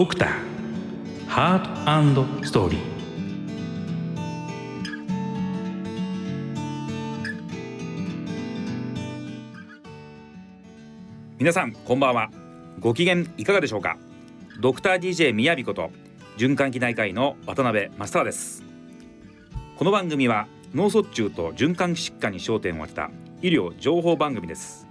ドクターハートストーリー皆さんこんばんは。ご機嫌いかがでしょうか？ドクター DJ みやびこと循環器内科医の渡辺正人です。この番組は脳卒中と循環器疾患に焦点を当てた医療情報番組です。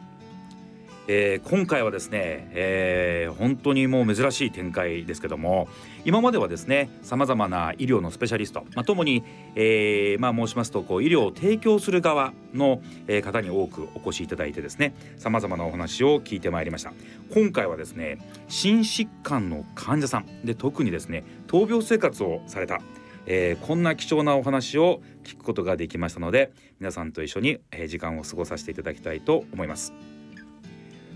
えー、今回はですね、えー、本当にもう珍しい展開ですけども今まではですねさまざまな医療のスペシャリスト、ま、ともに、えーまあ、申しますとこう医療を提供する側の、方に多くお越しいただいてですねさまざまなお話を聞いてまいりました今回はですね心疾患の患者さんで特にですね闘病生活をされたえー、こんな貴重なお話を聞くことができましたので皆さんと一緒に、え、時間を過ごさせていただきたいと思います。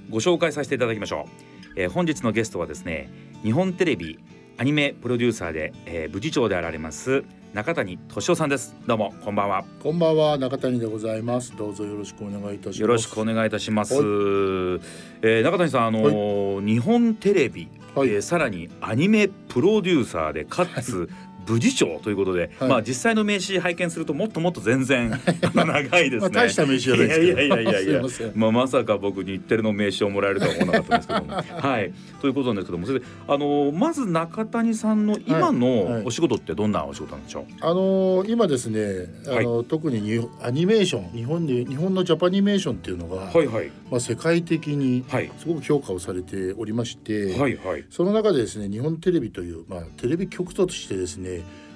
ご紹介させていただきましょう、えー、本日のゲストはですね日本テレビアニメプロデューサーで、えー、部次長であられます中谷俊夫さんです。どうもこんばんは。こんばんは中谷でございます。どうぞよろしくお願いいたします。よろしくお願いいたします、えー、中谷さんあのーはい、日本テレビ、はい、えー、さらにアニメプロデューサーでかつ、部次長ということで、はい、まあ実際の名刺拝見するともっともっと全然 長いですね。大した名刺じゃないですいやいやいやいや まあまさか僕日テレの名刺をもらえるとは思わなかったんですけども、はい。ということなんですけども、それであのまず中谷さんの今のお仕事ってどんなお仕事なんでしょう？あの今ですね、あの、特ににアニメーション日本で日本のジャパニメーションっていうのが、はいはい、まあ世界的にすごく評価をされておりまして、はいはい、その中でですね日本テレビというまあテレビ局としてですね。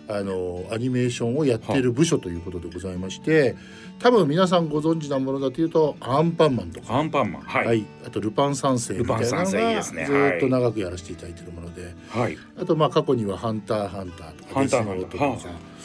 あのアニメーションをやっている部署ということでございまして、多分皆さんご存知なものだというとアンパンマンとか。アンパンマン、はい、はい、あとルパン三世みたいなのがずっと長くやらせていただいているもので、はい、あとまあ過去には「ハンターハンター」とか「デスノート」とか。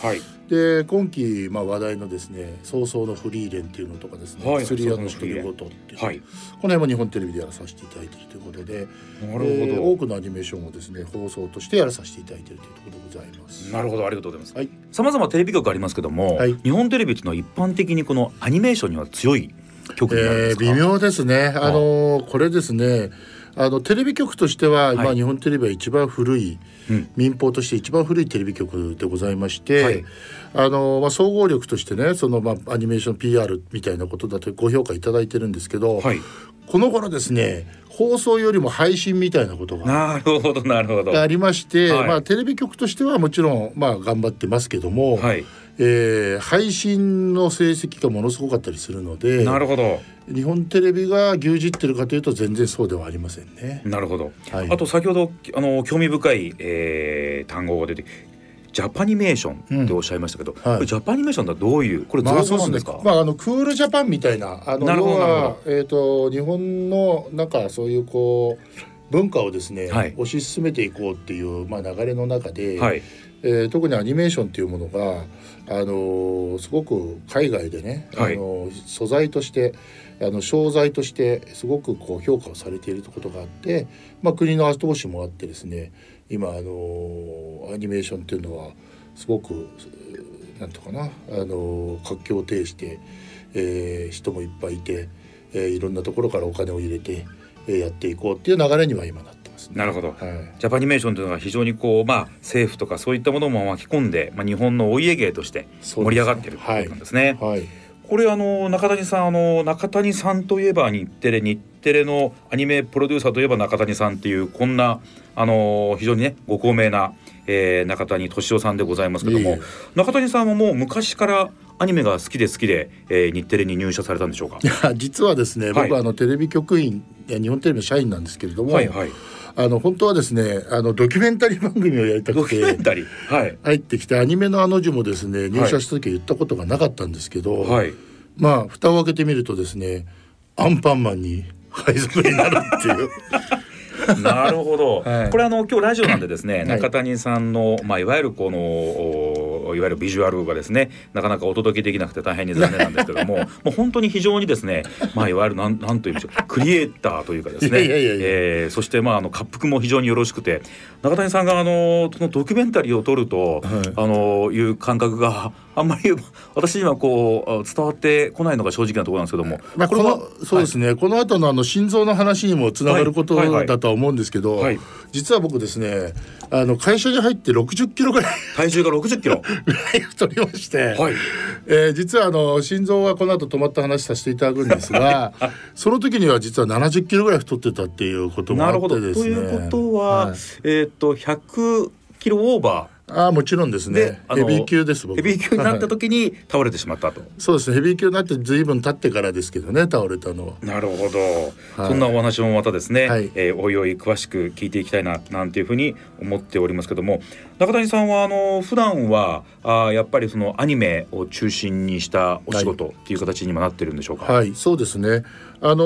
はい、で今期まあ話題のですね「早々のフリーレン」っていうのとかですね「薬屋の独り言」っていう、はい、この辺も日本テレビでやらさせていただいているということでなるほど。多くのアニメーションをですね放送としてやらさせていただいているというところでございます。なるほどありがとうございます。はい、さまざまテレビ局ありますけども、はい、日本テレビっていうのは一般的にこのアニメーションには強い局になるんですか、えー、微妙ですね。あのー、これですねあのテレビ局としては、はい、まあ、日本テレビは一番古い、うん、民放として一番古いテレビ局でございまして、はい、あのまあ、総合力としてねその、まあ、アニメーション PR みたいなことだとご評価いただいてるんですけど、はい、この頃ですね放送よりも配信みたいなことがなるほどなるほど。ありまして、まあ、テレビ局としてはもちろん、まあ、頑張ってますけども、はいえー、配信の成績がものすごかったりするのでなるほど。日本テレビが牛耳ってるかというと全然そうではありませんね。なるほど、はい、あと先ほどあの興味深い、えー、単語が出てジャパニメーションっておっしゃいましたけど、うんはい、ジャパニメーションとはどういうこれ造語なんですか、まあ、あのクールジャパンみたいなあの要は、えーと、日本のなんかそういうこう文化をですね、はい、推し進めていこうっていう、まあ、流れの中で、はい、えー、特にアニメーションっていうものがあのすごく海外でね、はい、あの素材としてあの商材としてすごくこう評価をされていることがあって、まあ、国の後押しもあってですね今あのアニメーションっていうのはすごくなんとかなあの活況を呈して、えー、人もいっぱいいて、えー、いろんなところからお金を入れて、えー、やっていこうっていう流れには今なってますね。なるほど、はい、ジャパニメーションというのは非常にこう、まあ、政府とかそういったものも巻き込んで、まあ、日本のお家芸として盛り上がっているということなんですね。はい、はい、これあの中谷さんあの中谷さんといえば日テレ日テレのアニメプロデューサーといえば中谷さんっていうこんなあの非常にねご高名な、えー、中谷俊夫さんでございますけども中谷さんはもう昔からアニメが好きで好きで、えー、日テレに入社されたんでしょうか？いや実はですね、僕はあのテレビ局員いや日本テレビの社員なんですけれども、はいはい、あの本当はですねあのドキュメンタリー番組をやりたくてはい、入ってきてアニメのあの字もですね入社した時は言ったことがなかったんですけど、はい、まあ蓋を開けてみるとですねアンパンマンに配属になるっていう。なるほど、はい、これあの今日ラジオなんでですね、中谷さんのまあいわゆるこのいわゆるビジュアルがですねなかなかお届けできなくて大変に残念なんですけども もう本当に非常にですねまあいわゆるなんなんというんでしょうクリエイターというかですねえそしてまああの滑腹も非常によろしくて中谷さんがあのそのドキュメンタリーを撮ると、はい、あのいう感覚が あんまり私にはこう伝わってこないのが正直なところなんですけども、まあ、このそうですね、はい、この後のあの心臓の話にもつながることだとは思うんですけど、はい。はい、実は僕ですねあの会社に入って60キロぐらい 体重が60キロ？ぐらい太りまして、はい。えー、実はあの心臓はこの後止まった話させていただくんですが その時には実は70キロぐらい太ってたっていうこともあってですね。ということは、はい、えっ、と100キロオーバーああもちろんですね。ヘビー級ですヘビー級になった時に倒れてしまったと。そうです。ねヘビー級になってずいぶん経ってからですけどね倒れたのは。なるほど、はい、そんなお話もまたですね、はい、えー、おいおい詳しく聞いていきたいななんていうふうに思っておりますけども。中谷さんはあの普段はあやっぱりそのアニメを中心にしたお仕事っていう形にもなってるんでしょうか？はい、はい、そうですね。あの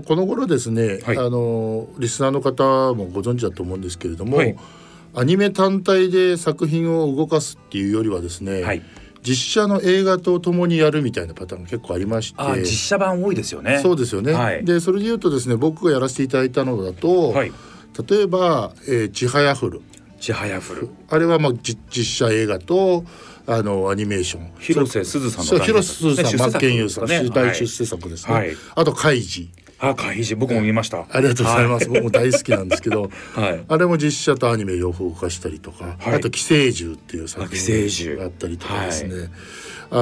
ー、この頃ですね、はい、あのー、リスナーの方もご存知だと思うんですけれども、はいアニメ単体で作品を動かすっていうよりはですね、はい、実写の映画とともにやるみたいなパターンが結構ありまして実写版多いですよね。そうですよね、はい、でそれで言うとですね僕がやらせていただいたのだと、はい、例えば「えー、ちはやふる」ちはやふるあれはまあ実写映画とあのアニメーション。広瀬すずさんの広瀬すずさん真剣佑さん、ね、大出世作ですね、はい、あと「カイジ」あ開示僕も見ました、ありがとうございます、僕も大好きなんですけど、はい、あれも実写とアニメ両方動かしたりとか、はい、あと寄生獣っていう作品があったりとかですね、はい、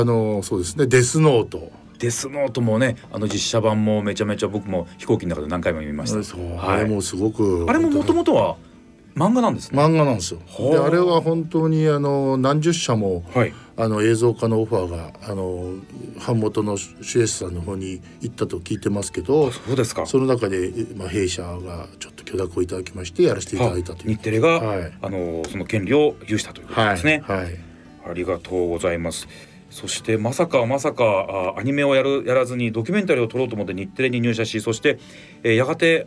あのそうですね。デスノート。デスノートもねあの実写版もめちゃめちゃ僕も飛行機の中で何回も見ました。そう、あれもすごくあれももともとは漫画なんです、ね、漫画なんですよ。であれは本当にあの何十社も、はい、あの映像化のオファーがあの版元のシエスさんの方に行ったと聞いてますけどそうですか。その中で、まあ、弊社がちょっと許諾をいただきましてやらせていただいたという。日テレが、はい、あのその権利を有したということですね、はい、はい、ありがとうございます。そしてまさかまさかあアニメをやるやらずにドキュメンタリーを撮ろうと思って日テレに入社しそして、えー、やがて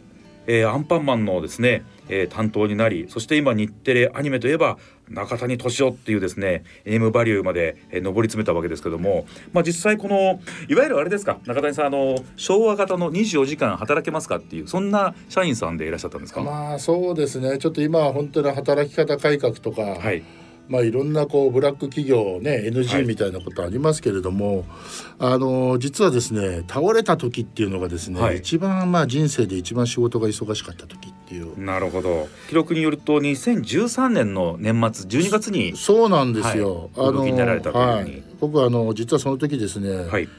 えー、アンパンマンのですね、えー、担当になりそして今日テレアニメといえば中谷敏夫っていうですね NM バリューまで、えー、上り詰めたわけですけども、まあ、実際このいわゆるあれですか中谷さんあの昭和型の24時間働けますかっていうそんな社員さんでいらっしゃったんですか？まあそうですね。ちょっと今は本当に働き方改革とか、はいまあ、いろんなこうブラック企業ね NG みたいなことありますけれども、はい、あの実はですね倒れた時っていうのがですね、はい、一番まあ人生で一番仕事が忙しかった時っていう。なるほど。記録によると2013年の年末12月にそうなんですよ、はい、あのはい、僕はあの実はその時ですね、はい、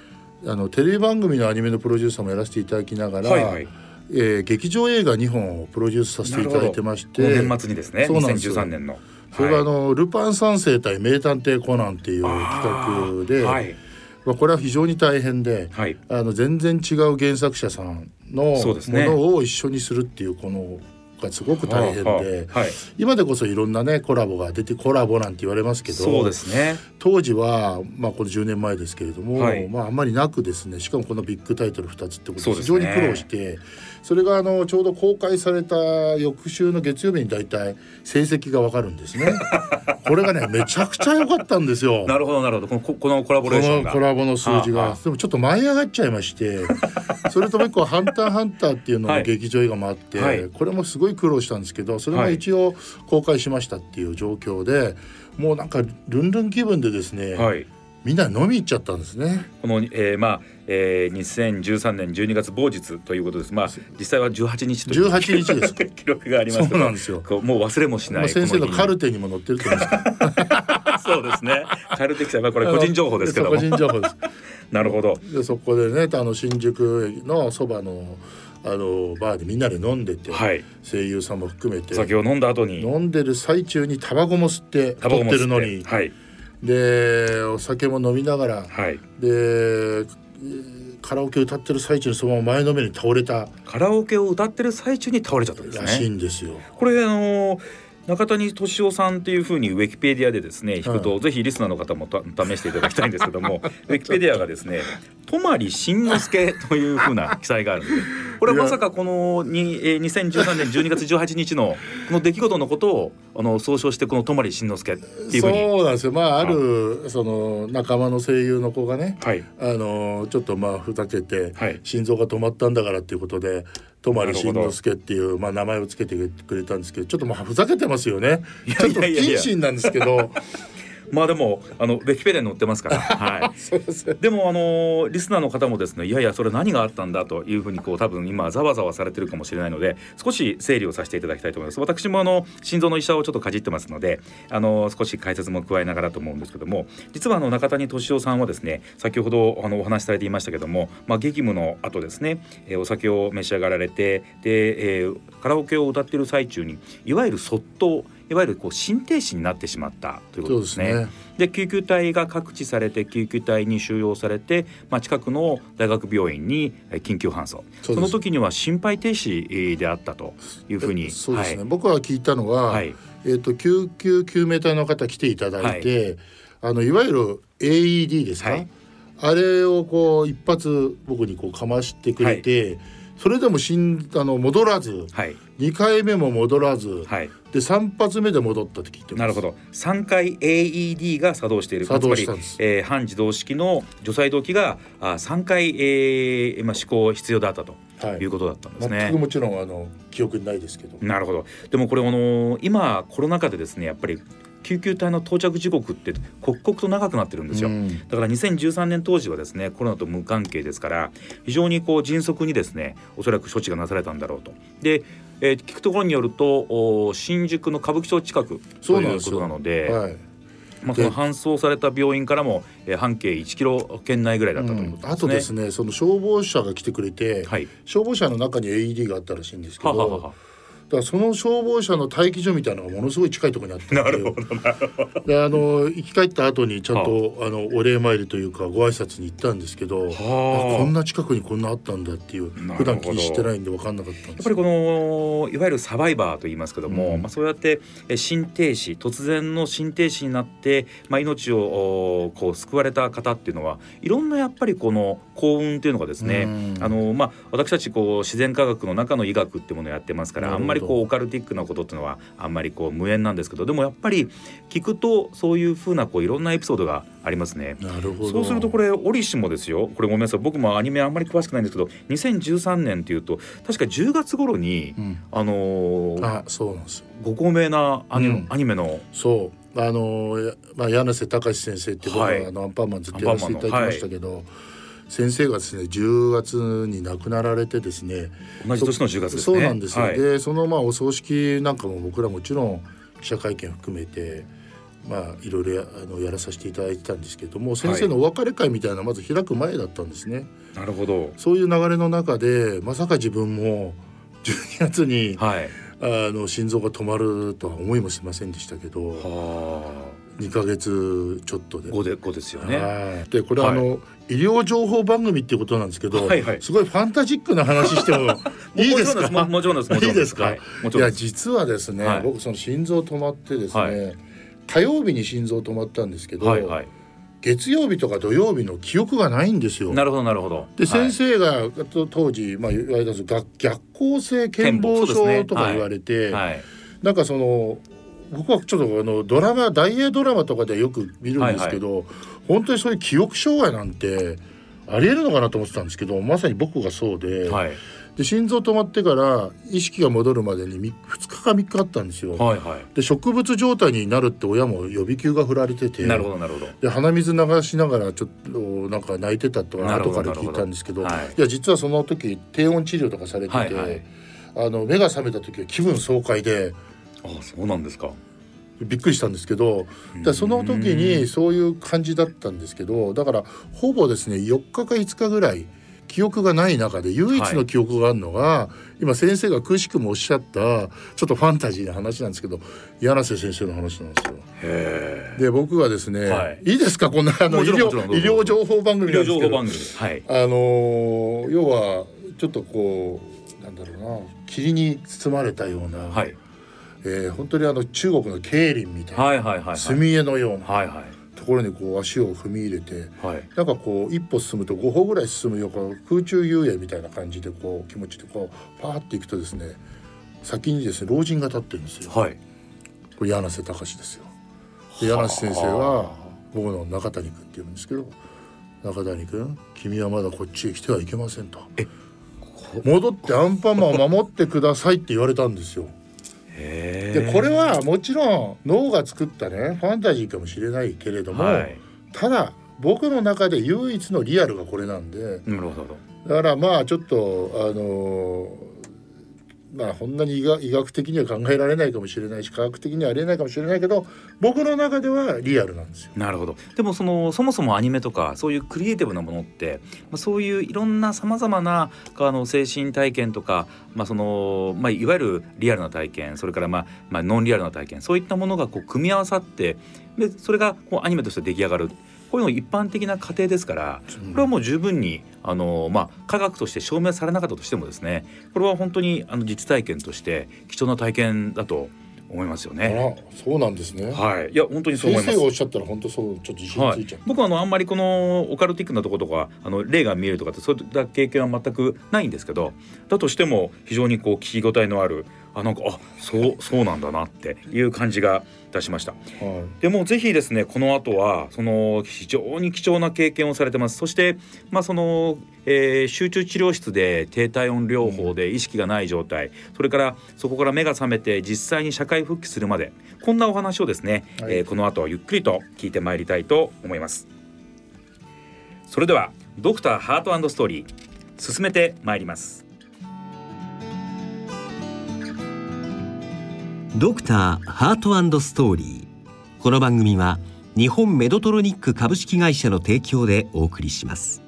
あのテレビ番組のアニメのプロデューサーもやらせていただきながら、はいはい。えー、劇場映画2本をプロデュースさせていただいてまして年末にですね。そうなんです2013年のそれがあの、はい、ルパン三世対名探偵コナンっていう企画で、はい。まあ、これは非常に大変で、はい、あの全然違う原作者さんのものを一緒にするっていうこのがすごく大変で、はあはあはい、今でこそいろんなねコラボが出てコラボなんて言われますけどね。当時は、まあ、この10年前ですけれども、はい、まあ、あんまりなくですねしかもこのビッグタイトル2つってことで非常に苦労して。それがあのちょうど公開された翌週の月曜日に大体成績がわかるんですね。これがねめちゃくちゃ良かったんですよ。なるほどなるほど。このこのコラボレーションこのコラボの数字が。でもちょっと舞い上がっちゃいまして それともう一個「ハンターハンター」っていうのの劇場映画もあって、はい、これもすごい苦労したんですけどそれも一応公開しましたっていう状況でもうなんかルンルン気分でですね、はいみんな飲み行っちゃったんですね。この、えー、まあ、えー、2013年12月某日ということです。まあ実際は18日という18日です 記録がありますそうなんですよ。もう忘れもしない。先生のカルテにも載ってると思います。そうですね。カルテ記載はこれ個人情報ですけど個人情報です。なるほど。でそこでねあの新宿駅のそばのあのバーでみんなで飲んでて、はい、声優さんも含めて酒を飲んだ後に飲んでる最中にタバコも吸って撮ってるのに。はいでお酒も飲みながら、はい、でカラオケ歌ってる最中にそのまま前のめりに倒れた。カラオケを歌ってる最中に倒れちゃったんですね。らしいんですよ。これあの中谷敏夫さんっていうふうにウィキペディアでですね引くと、ぜひリスナーの方も試していただきたいんですけども ウィキペディアがですね泊真慎之介というふうな記載があるんでこれまさかこのに、えー、2013年12月18日のこの出来事のことをあの総称してこの泊慎之介っていうふうに。そうなんですよ。まああるその仲間の声優の子がね、はい、あのちょっとまあふざけて、はい、心臓が止まったんだからっていうことで泊慎之介っていうまあ名前をつけてくれたんですけどちょっとまあふざけてますよね。ちょっと不謹慎なんですけど まあでもあのウィキペディアに載ってますから、はい、でもあのリスナーの方もですねいやいやそれ何があったんだというふうにこう多分今ざわざわされてるかもしれないので少し整理をさせていただきたいと思います。私もあの心臓の医者をちょっとかじってますのであの少し解説も加えながらと思うんですけども実はあの中谷敏夫さんはですね先ほどあのお話しされていましたけども、まあ、激務の後ですね、えー、お酒を召し上がられてで、えー、カラオケを歌っている最中にいわゆるそっといわゆるこう心停止になってしまったということですね。で、ね、救急隊が各地されて救急隊に収容されて、まあ、近くの大学病院に緊急搬送。その時には心肺停止であったというふうにそうですね、はい、僕は聞いたのは、はい、えーと、救急救命隊の方来ていただいて、はい、あのいわゆる AED ですか、あれをこう一発僕にこうかましてくれて、それでもしんあの戻らず、はい、2回目も戻らず、はい、で3発目で戻ったって聞いてなるほど3回 AED が作動している作動したんです、えー、半自動式の除細動器があ3回、えーまあ、試行必要だったと。はい、いうことだったんですね。もちろんあの記憶にないですけど。なるほど。でもこれあの今コロナ禍でですねやっぱり救急隊の到着時刻って刻々と長くなってるんですよ、うん、だから2013年当時はですねコロナと無関係ですから非常にこう迅速にですねおそらく処置がなされたんだろうと。で、えー、聞くところによると新宿の歌舞伎町近くということなので。はい。まあ、その搬送された病院からも、えー、半径1キロ圏内ぐらいだったということですね、うん、あとですねその消防車が来てくれて、はい、消防車の中に AED があったらしいんですけどはははからその消防車の待機所みたいなのがものすごい近いところにあったなるほどなるほど。であの生き返った後にちゃんと、あ、のお礼参りというかご挨拶に行ったんですけどこんな近くにこんなあったんだっていう普段気にしてないんで分かんなかったんですやっぱりこのいわゆるサバイバーと言いますけども、うん、まあ、そうやって心停止突然の心停止になって、まあ、命をこう救われた方っていうのはいろんなやっぱりこの幸運っていうのがですね、うん、あのまあ、私たちこう自然科学の中の医学ってものをやってますからあんまりこうオカルティックなことっていうのはあんまりこう無縁なんですけどでもやっぱり聞くとそういうふうなこういろんなエピソードがありますね。なるほど。そうするとこれ折しもですよ。これごめんなさい。僕もアニメあんまり詳しくないんですけど2013年っていうと確か10月頃に、うん、あのー、あそうなんです。よご高名なアニうん、アニメのそう。あのー、まあ、柳瀬隆先生って僕は、はい、あのアンパンマンずっとやらせていただきましたけど。先生がですね10月に亡くなられてですね同じ年の10月、ね、そうなんですよ、はい、でそのまあお葬式なんかも僕らもちろん記者会見含めてまあいろいろやあのやらさせていただいてたんですけども先生のお別れ会みたいなまず開く前だったんですね。なるほど。そういう流れの中でまさか自分も12月に、はい、あの心臓が止まるとは思いもしませんでしたけど。はあ2か月ちょっとで。5で5ですよね。でこれはあの、はい、医療情報番組っていうことなんですけど、はいはい、すごいファンタジックな話しても いいですか？もちろんです。いいですか、はい、いや実はですね、はい、僕その心臓止まってですね、火曜日に心臓止まったんですけど、はいはい、月曜日とか土曜日の記憶がないんですよ。なるほどなるほど。で、先生が当時まあ言われたんです逆逆行性健忘症とか言われて、ねはい、なんかその僕はちょっとあのドラマ大英ドラマとかでよく見るんですけど、はいはい、本当にそういう記憶障害なんてありえるのかなと思ってたんですけどまさに僕がそうで。はいで心臓止まってから意識が戻るまでに 2, 日か3日あったんですよ。はいはい、で植物状態になるって親も予備級が振られててなるほどなるほどで鼻水流しながらちょっとなんか泣いてたとか後から聞いたんですけど、はい、いや実はその時低温治療とかされてて、はいはい、あの目が覚めた時は気分爽快で。あそうなんですか。びっくりしたんですけどだその時にそういう感じだったんですけどだからほぼですね4日か5日ぐらい記憶がない中で唯一の記憶があるのが、はい、今先生がくしくもおっしゃったちょっとファンタジーな話なんですけど柳瀬先生の話なんですよ。で僕がですね、はい、いいですか？こんなあの医療医療情報番組なんですけど、はい、あの要はちょっとこうなんだろうな霧に包まれたような、はい、えー、本当にあの中国の桂林みたいな、はいはいはいはい、墨絵のような、はいはい、ところにこう足を踏み入れて、はい、なんかこう一歩進むと5歩ぐらい進むよう空中遊泳みたいな感じでこう気持ちでこうパーっていくとですね先にですね老人が立ってるんですよ。はい、これ柳瀬隆ですよ。で柳瀬先生は僕の中谷君って言うんですけど中谷君君はまだこっちへ来てはいけませんと。戻ってアンパンマンを守ってくださいって言われたんですよ。でこれはもちろん脳が作ったねファンタジーかもしれないけれども、はい、ただ僕の中で唯一のリアルがこれなんでなるほど。だからまあちょっとあのーまあ、こんなに医学的には考えられないかもしれないし科学的にはありえないかもしれないけど僕の中ではリアルなんですよ。なるほどでもそのそもそもアニメとかそういうクリエイティブなものって、まあ、そういういろんなさまざまなあの精神体験とか、まあそのまあ、いわゆるリアルな体験それから、まあまあ、ノンリアルな体験そういったものがこう組み合わさってでそれがこうアニメとして出来上がる。こういうの一般的な過程ですからこれはもう十分にあの、まあ、科学として証明されなかったとしてもですねこれは本当にあの実体験として貴重な体験だと思いますよね。そうなんですね。はい。いや本当にそう思います。先生がおっしゃったら本当そうちょっと自信ついちゃう。はい、僕はあのあんまりこのオカルティックなところとかあの霊が見えるとかってそういった経験は全くないんですけど、だとしても非常にこう聞き応えのあるあなんかあそうそうなんだなっていう感じがいたしました、はい、でもぜひですねこの後はその非常に貴重な経験をされてます。そしてまあその、えー、集中治療室で低体温療法で意識がない状態、うん、それからそこから目が覚めて実際に社会復帰するまで。こんなお話をですね、はい、えー、この後ゆっくりと聞いてまいりたいと思います。それではドクターハートストーリー進めてまいりますドクターハートストーリー。この番組は日本メドトロニック株式会社の提供でお送りします。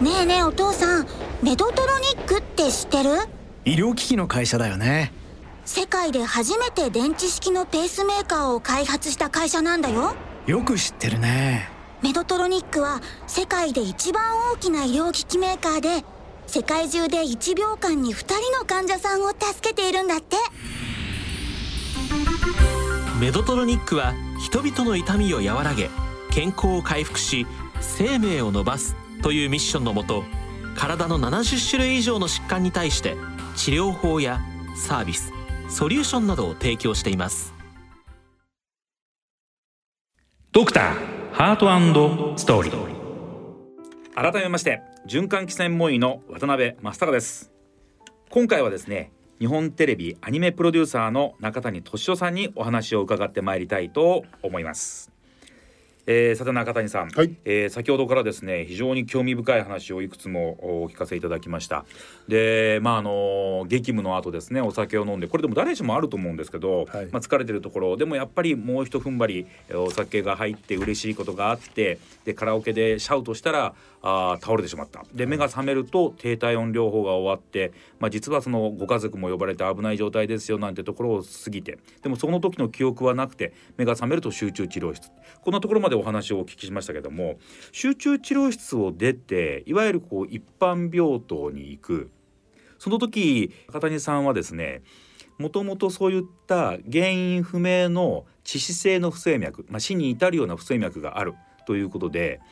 ねえねえお父さんメドトロニックって知ってる？医療機器の会社だよね。世界で初めて電池式のペースメーカーを開発した会社なんだよ。よく知ってるねメドトロニックは世界で一番大きな医療機器メーカーで世界中で1秒間に2人の患者さんを助けているんだって。メドトロニックは人々の痛みを和らげ健康を回復し生命を伸ばすというミッションのもと体の70種類以上の疾患に対して治療法やサービスソリューションなどを提供しています。ドクターハートストーリー。改めまして循環器専門医の渡辺正孝です。今回はですね日本テレビアニメプロデューサーの中谷俊夫さんにお話を伺ってまいりたいと思います。えー、さて中谷さん、はい、えー、先ほどからですね非常に興味深い話をいくつもお聞かせいただきました。でまああの激務の後ですねお酒を飲んでこれでも誰しもあると思うんですけど、はい、まあ、疲れてるところでもやっぱりもうひと踏ん張りお酒が入って嬉しいことがあってでカラオケでシャウトしたらあ倒れてしまった。で目が覚めると低体温療法が終わって、まあ、実はそのご家族も呼ばれて危ない状態ですよなんてところを過ぎてでもその時の記憶はなくて目が覚めると集中治療室。こんなところまでお話をお聞きしましたけども集中治療室を出ていわゆるこう一般病棟に行く。その時中谷さんはですねもともとそういった原因不明の致死性の不整脈、まあ、死に至るような不整脈があるということで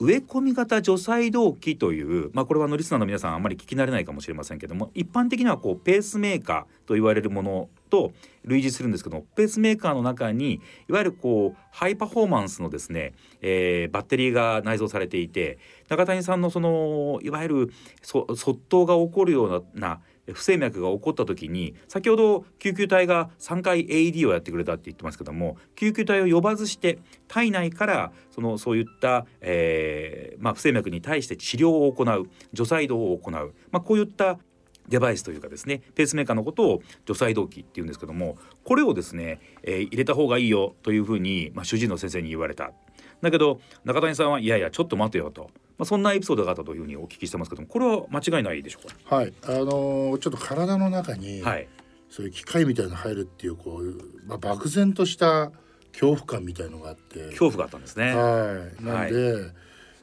植え込み型除細動器という、まあ、これはのリスナーの皆さんあまり聞き慣れないかもしれませんけども一般的にはこうペースメーカーと言われるものと類似するんですけどペースメーカーの中にいわゆるこうハイパフォーマンスのですね、えー、バッテリーが内蔵されていて中谷さんのそのいわゆるそ卒倒が起こるような不整脈が起こった時に先ほど救急隊が3回 AED をやってくれたって言ってますけども救急隊を呼ばずして体内からそのそういった、えーまあ、不整脈に対して治療を行う除細動を行う、まあ、こういったデバイスというかですねペースメーカーのことを除細動器っていうんですけどもこれをですね、えー、入れた方がいいよというふうに、まあ、主治医の先生に言われた。だけど中谷さんはいやいやちょっと待てよとまあ、そんなエピソードがあったというふうにお聞きしてますけどもこれは間違いないでしょうか？はい。あのー、ちょっと体の中に、はい、そういう機械みたいなの入るっていうこう、まあ、漠然とした恐怖感みたいのがあって。恐怖があったんですね。はい。なんで、はい、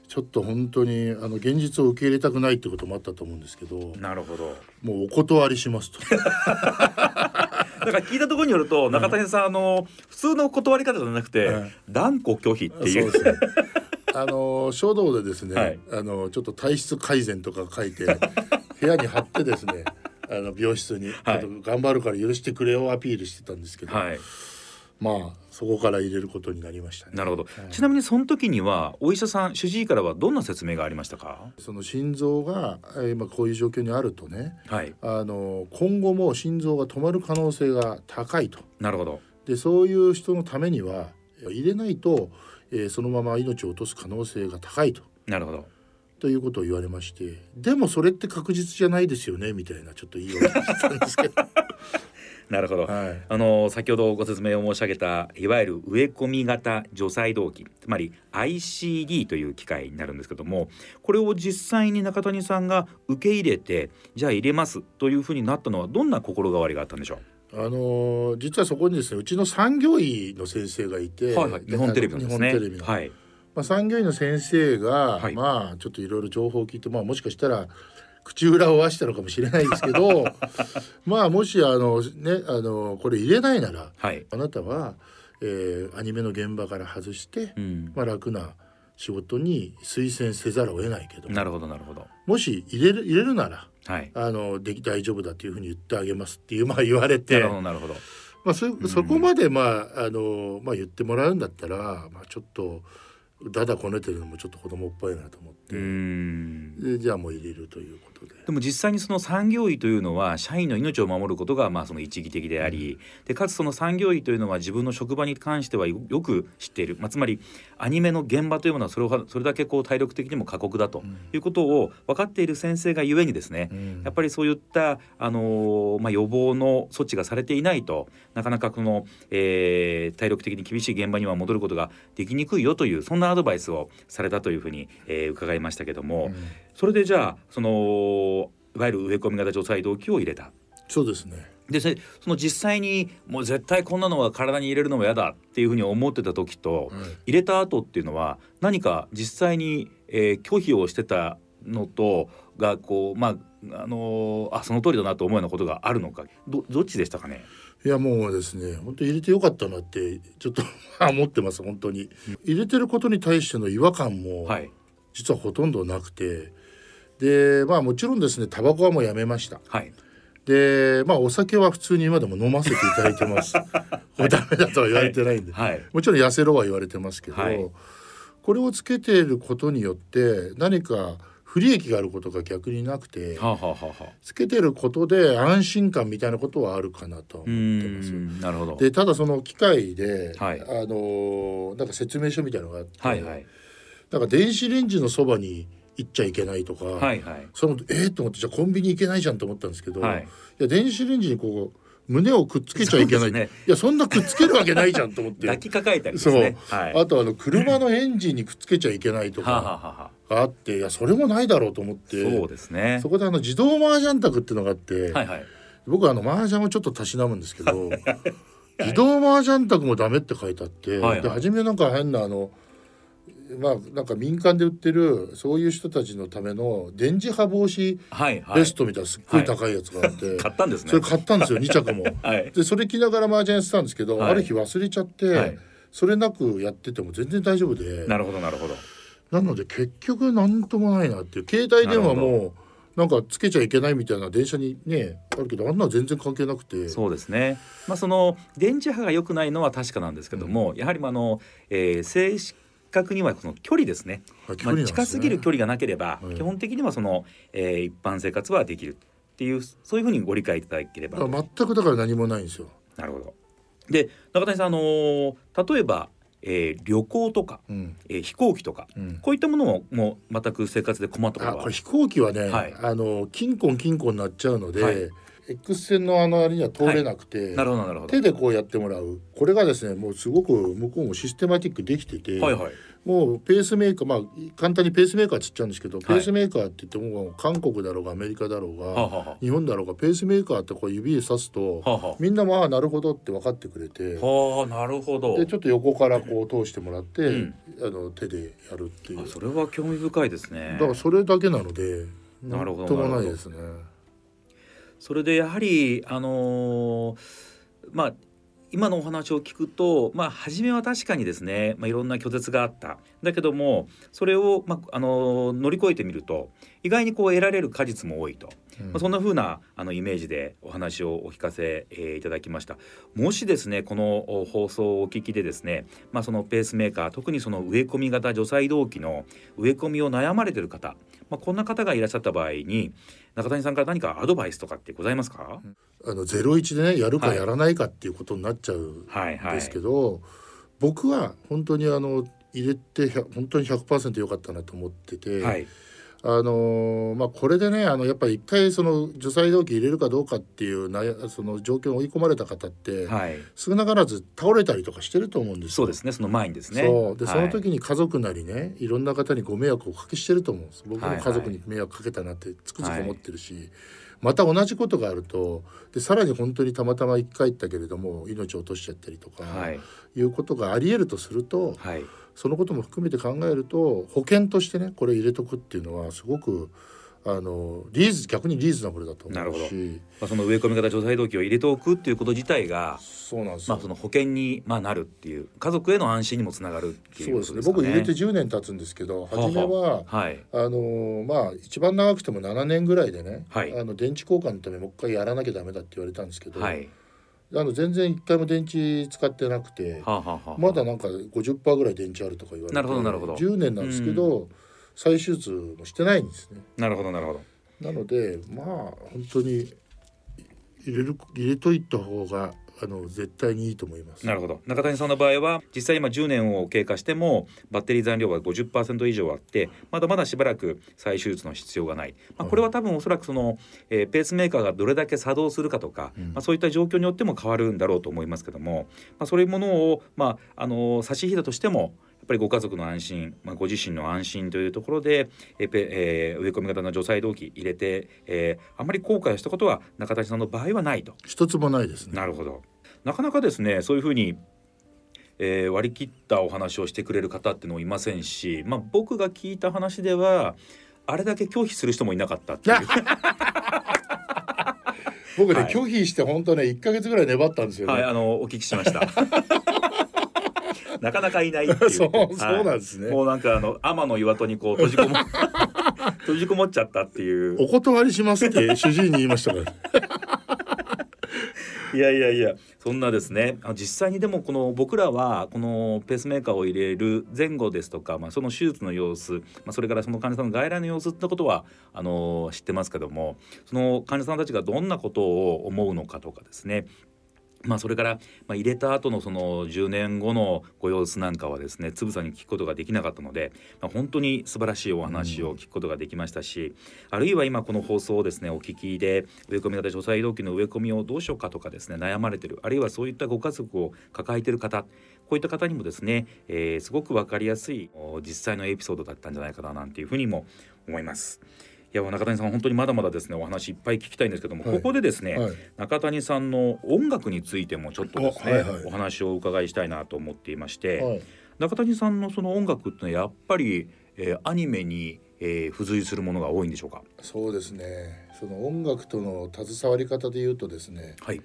ちょっと本当にあの現実を受け入れたくないってこともあったと思うんですけどなるほど。もうお断りしますと。だから聞いたところによると中谷さん、あの普通の断り方じゃなくて、断固拒否っていう。そうですねあの書道でですね、はい、あのちょっと体質改善とか書いて 部屋に貼ってですねあの病室に、はい、頑張るから許してくれをアピールしてたんですけど、はい、まあそこから入れることになりました、ね、なるほど、はい、ちなみにその時にはお医者さん主治医からはどんな説明がありましたか？その心臓が今こういう状況にあるとね、はい、あの今後も心臓が止まる可能性が高いと。なるほど。でそういう人のためには入れないと、えー、そのまま命を落とす可能性が高いと。なるほど。ということを言われましてでもそれって確実じゃないですよねみたいなちょっと言い訳したんですけど なるほど、はい、あの先ほどご説明を申し上げたいわゆる植え込み型除細動器つまり ICD という機械になるんですけどもこれを実際に中谷さんが受け入れてじゃあ入れますというふうになったのはどんな心変わりがあったんでしょう？あの実はそこにですねうちの産業医の先生がいて、はいはい、日本テレビのですね。はい。まあ、産業医の先生が、はい、まあちょっといろいろ情報を聞いて、まあ、もしかしたら口裏を合わせたのかもしれないですけど まあもしあのねあのこれ入れないなら、はい、あなたは、えー、アニメの現場から外して、うん、まあ、楽な仕事に推薦せざるを得ないけどなるほどなるほど。もし入れる入れるなら、はい、あのでき大丈夫だというふうに言ってあげますっていうまあ言われてなるほどなるほど、まあ、そそこまでまああの、まあ、言ってもらうんだったら、まあ、ちょっと。だだこねてるのもちょっと子供っぽいなと思ってでじゃあもう入れるということで。でも実際にその産業医というのは社員の命を守ることがまあその一義的であり、うん、でかつその産業医というのは自分の職場に関してはよく知っている、まあ、つまりアニメの現場というものはそれをそれだけこう体力的にも過酷だということを分かっている先生がゆえにですね、うん、やっぱりそういったあの、まあ、予防の措置がされていないとなかなかこの、えー、体力的に厳しい現場には戻ることができにくいよというそんなアドバイスをされたというふうに、えー、伺いましたけども、うん、それでじゃあそのいわゆる植え込み型除細動器を入れた。そうですね。でその実際にもう絶対こんなのは体に入れるのも嫌だっていうふうに思ってた時と、入れた後っていうのは何か実際に、えー、拒否をしてたのとがこうまああのー、あその通りだなと思うようなことがあるのか。どどっちでしたかね？いやもうですね本当入れてよかったなってちょっと 思ってます本当に。入れてることに対しての違和感も、実はほとんどなくて。でまあもちろんですねタバコはもうやめました。はい。でまあお酒は普通に今でも飲ませていただいてます。これダメだとは言われてないんで、はい、もちろん痩せろは言われてますけど、はい、これをつけていることによって何か不利益があることが逆になくて、はあはあ、つけてることで安心感みたいなことはあるかなと思ってます。なるほど。でただその機械で、はい、あのなんか説明書みたいなのがあって、はいはい、なんか電子レンジのそばに行っちゃいけないとか、はいはい、そのえー、と思ってじゃあコンビニ行けないじゃんと思ったんですけど、はい、いや電子レンジにこう胸をくっつけちゃいけない、ね、いやそんなくっつけるわけないじゃんと思って。抱きかかえたりそう、はい、あとあの車のエンジンにくっつけちゃいけないとかがあっていやそれもないだろうと思って。そうですね。そこであの自動麻雀卓っていうのがあって、はいはい、僕はあの麻雀をちょっとたしなむんですけど自動麻雀卓もダメって書いてあって、はいはい、で初めなんか変なあのまあなんか民間で売ってるそういう人たちのための電磁波防止ベストみたいなすっごい高いやつがあって、はいはい、買ったんですね。それ買ったんですよ 2着も、はい、でそれ着ながら麻雀してたんですけど、ある日忘れちゃって、それなくやってても全然大丈夫で。なるほどなるほど。なので結局何ともないなっていう。携帯電話もなんかつけちゃいけないみたいな電車にねあるけどあんな全然関係なくて。そうですね。まあその電磁波が良くないのは確かなんですけども、うん、やはりあの、えー、正式確にはその距離ですね。まあ、近すぎる距離がなければ、基本的にはその、えー、一般生活はできるっていうそういうふうにご理解いただければ。全くだから何もないんですよ。なるほど。で中谷さんあのー、例えばえー、旅行とか、うん、えー、飛行機とか、うん、こういったものももう全く生活で困ったことは飛行機はね、はい、あの金婚金婚になっちゃうので、はい、X 線のあのあれには通れなくて、はい、なるほどなるほど。手でこうやってもらう。これがですねもうすごく向こうもシステマティックできてて、はいはい、もうペースメーカーまあ簡単にペースメーカーつっちゃうんですけど、ペースメーカーって言っても韓国だろうがアメリカだろうが、は日本だろうがペースメーカーってこう指で指すと、はみんなまあなるほどって分かってくれてはあなるほど。でちょっと横からこう通してもらって、うん、あの手でやるっていう。それは興味深いですね。だからそれだけなのでなるほどないですねそれでやはりあの、まあ今のお話を聞くと、まあ、初めは確かにですね、まあ、いろんな拒絶があった。だけどもそれを、まあ、あの乗り越えてみると意外にこう得られる果実も多いと、うん、まあ、そんな風なあなイメージでお話をお聞かせ、えー、いただきました。もしですねこの放送をお聞きでですね、まあ、そのペースメーカー特にその植え込み型除細動器の植え込みを悩まれてる方、まあ、こんな方がいらっしゃった場合に中谷さんから何かアドバイスとかってございますか、あのゼロ一でねやるかやらないかっていうことになっちゃうんですけど、はい。はいはい、僕は本当にあの入れて本当に100%良かったなと思ってて、はい、あのー、まあ、これでねあのやっぱり一回その除細動器入れるかどうかっていうなその状況に追い込まれた方って、はい、少なからず倒れたりとかしてると思うんですそうですね。その前にですね。そう。で、はい、その時に家族なりねいろんな方にご迷惑をおかけしてると思うんです。僕も家族に迷惑かけたなってつくづく思ってるし、はいはい、また同じことがあるとでさらに本当にたまたま一回行ったけれども命を落としちゃったりとか、はい、いうことがありえるとすると、はいそのことも含めて考えると保険としてねこれ入れとくっていうのはすごくあのリーズ逆にリーズナブルだと思うし、まあ、その植え込み型除細動器を入れておくっていうこと自体がそうなんですまあ、その保険に、まあ、なるっていう家族への安心にもつながるっていう、ね、そうですね。僕入れて10年経つんですけど初めは、はい、あのまあ一番長くても7年ぐらいでね、はい、あの電池交換のためもう一回やらなきゃダメだって言われたんですけど、はいあの全然一回も電池使ってなくて、はあはあ、まだなんか50%ぐらい電池あるとか言われてなるほどなるほど。10年なんですけど、再手術もしてないんですね。なるほどなるほど。なのでまあ本当に入れる入れといた方があの絶対にいいと思います。なるほど。中谷さんの場合は実際今10年を経過してもバッテリー残量が50%以上あってまだまだしばらく再手術の必要がない、まあ、これは多分おそらくその、えー、ペースメーカーがどれだけ作動するかとか、うん、まあ、そういった状況によっても変わるんだろうと思いますけども、まあ、そういうものを、まあ、あの差し引いたとしてもぱりご家族の安心、まあ、ご自身の安心というところで、ええー、植え込み型の除細動器入れて、えー、あまり後悔したことは中谷さんの場合はないと。一つもないですね。なるほど。なかなかですねそういうふうにえー、割り切ったお話をしてくれる方ってのもいませんし、まあ、僕が聞いた話ではあれだけ拒否する人もいなかったっていう。僕ね、はい、拒否して本当ね1か月ぐらい粘ったんですよ、ね、はいあのお聞きしました なかなかいないっていう そうそうなんですね。もうなんかあの天の岩戸にこう閉じこも 閉じこもっちゃったっていう。お断りしますって主治医に言いましたから。いやいやいやそんなですね。実際にでもこの僕らはこのペースメーカーを入れる前後ですとか、まあ、その手術の様子、まあ、それからその患者さんの外来の様子ってことはあの知ってますけどもその患者さんたちがどんなことを思うのかとかですねまあ、それから、まあ、入れた後のその10年後のご様子なんかはですねつぶさに聞くことができなかったので、まあ、本当に素晴らしいお話を聞くことができましたし、うん、あるいは今この放送をですねお聞きで植え込み型除細動器の植え込みをどうしようかとかですね悩まれてるあるいはそういったご家族を抱えてる方こういった方にもですね、えー、すごく分かりやすい実際のエピソードだったんじゃないかななんていうふうにも思います。いや中谷さん本当にまだまだですねお話いっぱい聞きたいんですけども、はい、ここでですね、はい、中谷さんの音楽についてもちょっとですね、はいはい、お話をお伺いしたいなと思っていまして、はい、中谷さんのその音楽ってのはやっぱり、えー、アニメに、えー、付随するものが多いんでしょうか？そうですね。その音楽との携わり方で言うとですね、はい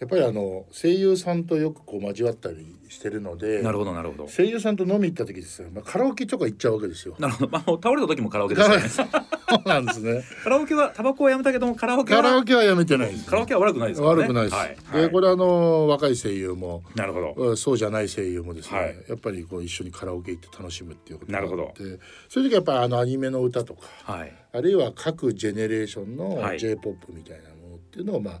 やっぱりあの声優さんとよくこう交わったりしてるのでなるほどなるほど。声優さんと飲み行った時ですよ、まあ、カラオケとか行っちゃうわけですよ。なるほど、まあ、倒れた時もカラオケですね。そうなんですね。カラオケはタバコはやめたけどもカラオケはカラオケはやめてないカラオケは悪くないです、ね、悪くないです、はい、でこれあの若い声優もなるほど。そうじゃない声優もですね、はい、やっぱりこう一緒にカラオケ行って楽しむっていうことなるほど。そういう時はやっぱあのアニメの歌とか、はい、あるいは各ジェネレーションの j p o p みたいなものっていうのをまあ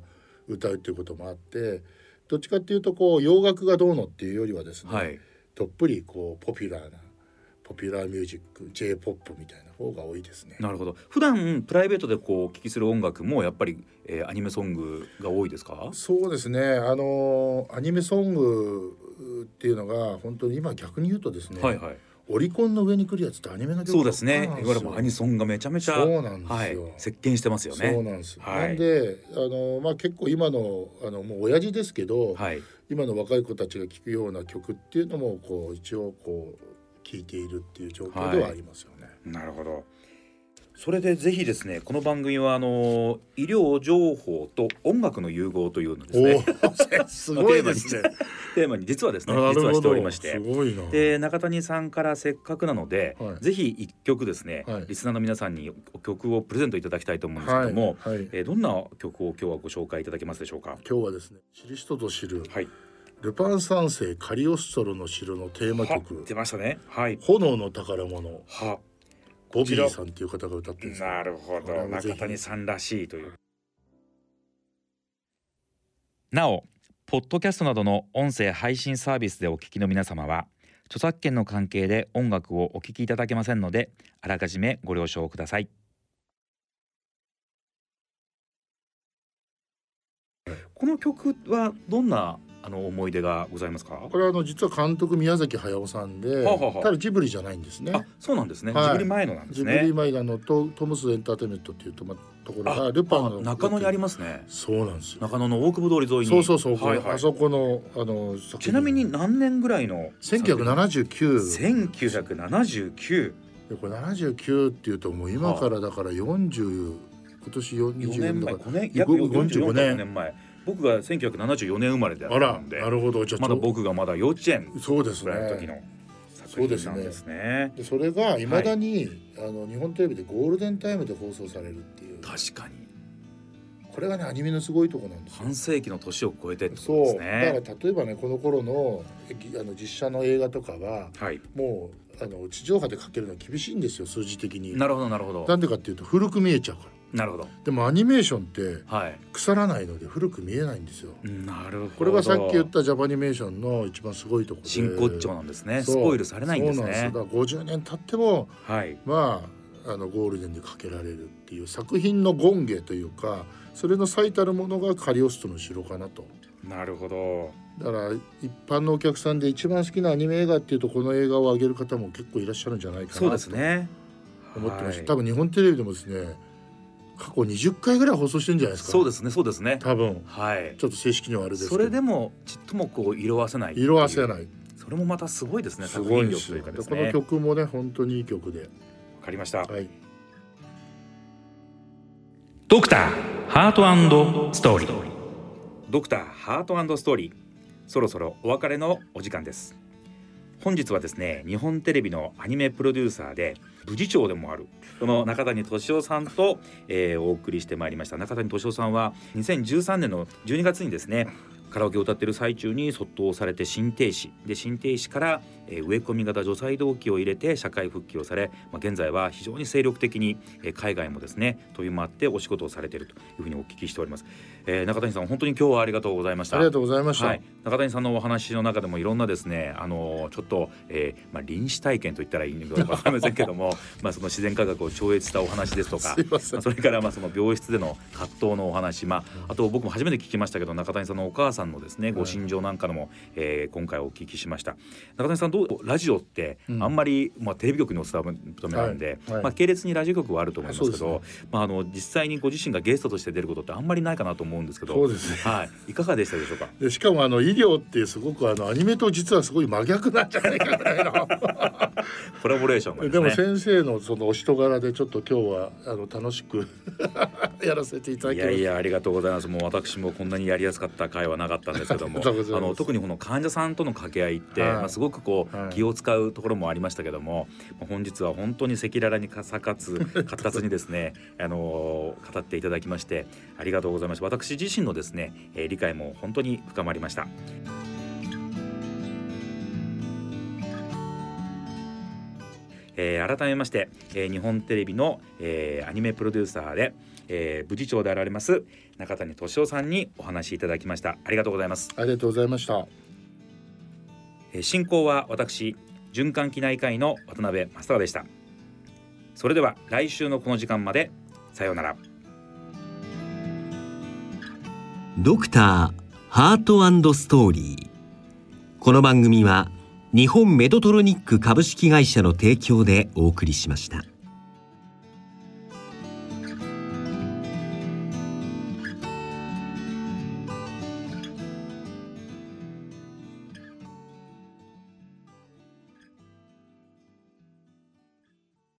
歌うっていうこともあってどっちかっていうとこう洋楽がどうのっていうよりはですね、はい、どっぷりこうポピュラーなポピュラーミュージック j p o p みたいな方が多いですね。なるほど。普段プライベートでこうお聞きする音楽もやっぱり、えー、アニメソングが多いですか？そうですね。あのアニメソングっていうのが本当に今逆に言うとですね、はいはい、オリコンの上に来るやつってアニメの曲そうですね。いわゆるアニソンがめちゃめちゃそうなんですよ、はい、席巻してますよね。そうなんです、はい、なんであのまあ結構今のあのもう親父ですけど、はい、今の若い子たちが聴くような曲っていうのもこう一応こう聴いているっていう状況ではありますよね、なるほどそれでぜひですねこの番組はあの医療情報と音楽の融合というのですね すごいですね。テーマに実はですね実はしておりましてで中谷さんからせっかくなので、はい、ぜひ一曲ですね、はい、リスナーの皆さんに曲をプレゼントいただきたいと思うんですけども、はい。はい、えー、どんな曲を今日はご紹介いただけますでしょうか？今日はですね知る人ぞ知る、はい。ルパン三世カリオストロの城のテーマ曲。出ましたね。はい。炎の宝物。はボビーさんっていう方が歌ってるんですなるほど。中谷さんらしいという。なおポッドキャストなどの音声配信サービスでお聞きの皆様は著作権の関係で音楽をお聞きいただけませんのであらかじめご了承ください。この曲はどんなあの思い出がございますか？これはあの実は監督宮崎駿さんで、はあはあ、ただジブリじゃないんですね。あそうなんですね、はい、ジブリ前のなんですね。ジブリ前のトトムスエンターテイメントっていうとまところがルパンの。中野にありますね。そうなんですよ。中野の大久保通り沿いに。そうそうそう、はいはい、あそこのあのちなみに何年ぐらいの？1979 1979これ79っていうともう今からだから40、今年40年前5年約45年前僕が1974年生まれであったんでなるほど。まだ僕がまだ幼稚園そうですね。時の作品なんですね。それがいまだに、はい、あの日本テレビでゴールデンタイムで放送されるっていう。確かに。これがねアニメのすごいとこなんです半世紀の年を超えてってことですね。だから例えばねこの頃のあの実写の映画とかは、はい、もうあの地上波でかけるのは厳しいんですよ数字的に。なるほどなるほど。なんでかっていうと古く見えちゃうからなるほど。でもアニメーションって腐らないので古く見えないんですよ、なるほど。これがさっき言ったジャパニメーションの一番すごいところで。真骨頂なんですね。スポイルされないんですね。そうなんですだから50年経っても、はい、まああのゴールデンでかけられるっていう作品の権下というかそれの最たるものがカリオストの城かなと。なるほど。だから一般のお客さんで一番好きなアニメ映画っていうとこの映画を挙げる方も結構いらっしゃるんじゃないかなと思ってますね。思ってます、はい、多分日本テレビでもですね過去20回ぐらい放送してんじゃないですか。そうですねそうですね。多分。はい。ちょっと正式にはあれですそれでもちっともこう色あせない色あせない。それもまたすごいですねすごいですね、この曲もね本当にいい曲で。わかりました。はい。ドクターハートストーリー。ドクターハートストーリー。そろそろお別れのお時間です本日はですね日本テレビのアニメプロデューサーで部次長でもあるその中谷俊夫さんと、えー、お送りしてまいりました。中谷俊夫さんは2013年の12月にですねカラオケを歌っている最中に卒倒されて心停止。で心停止から、えー、植え込み型除細動器を入れて社会復帰をされ、まあ、現在は非常に精力的に、えー、海外もですね飛び回ってお仕事をされているというふうにお聞きしております、えー、中谷さん本当に今日はありがとうございました。ありがとうございました、はい、中谷さんのお話の中でもいろんなですねあのちょっと、えー、まあ臨死体験と言ったらいいのか分かりませんけども まあその自然科学を超越したお話ですとかまあ、それからまあその病室での葛藤のお話まああと僕も初めて聞きましたけど中谷さんのお母さんのですねご心情なんかのも、えー、今回お聞きしました。中谷さんどうラジオってあんまり、まあ、テレビ局にお勤めなんで、まあ、系列にラジオ局はあると思いますけど、ね、まあ、あの実際にご自身がゲストとして出ることってあんまりないかなと思うんですけどそうですね、はい、いかがでしたでしょうか？でしかもあの医療ってすごくあのアニメと実はすごい真逆なんじゃないかぐらいのコラボレーションで、ね,、でも先生のそのお人柄でちょっと今日はあの楽しく やらせていただきまいやいやありがとうございます。もう私もこんなにやりやすかった回はなかったんですけども。あの特にこの患者さんとの掛け合いって、はい、まあ、すごくこう、はい、気を使うところもありましたけども本日は本当に赤裸々にかさかつ活発にですね あの語っていただきましてありがとうございました。私自身のですね、えー、理解も本当に深まりました。えー、改めまして、えー、日本テレビの、えー、アニメプロデューサーで、えー、部次長であられます中谷俊夫さんにお話しいただきました。ありがとうございます。ありがとうございました、えー、進行は私循環器内科医の渡辺正孝でした。それでは来週のこの時間までさようなら。ドクターハートストーリー。この番組は日本メドトロニック株式会社の提供でお送りしました。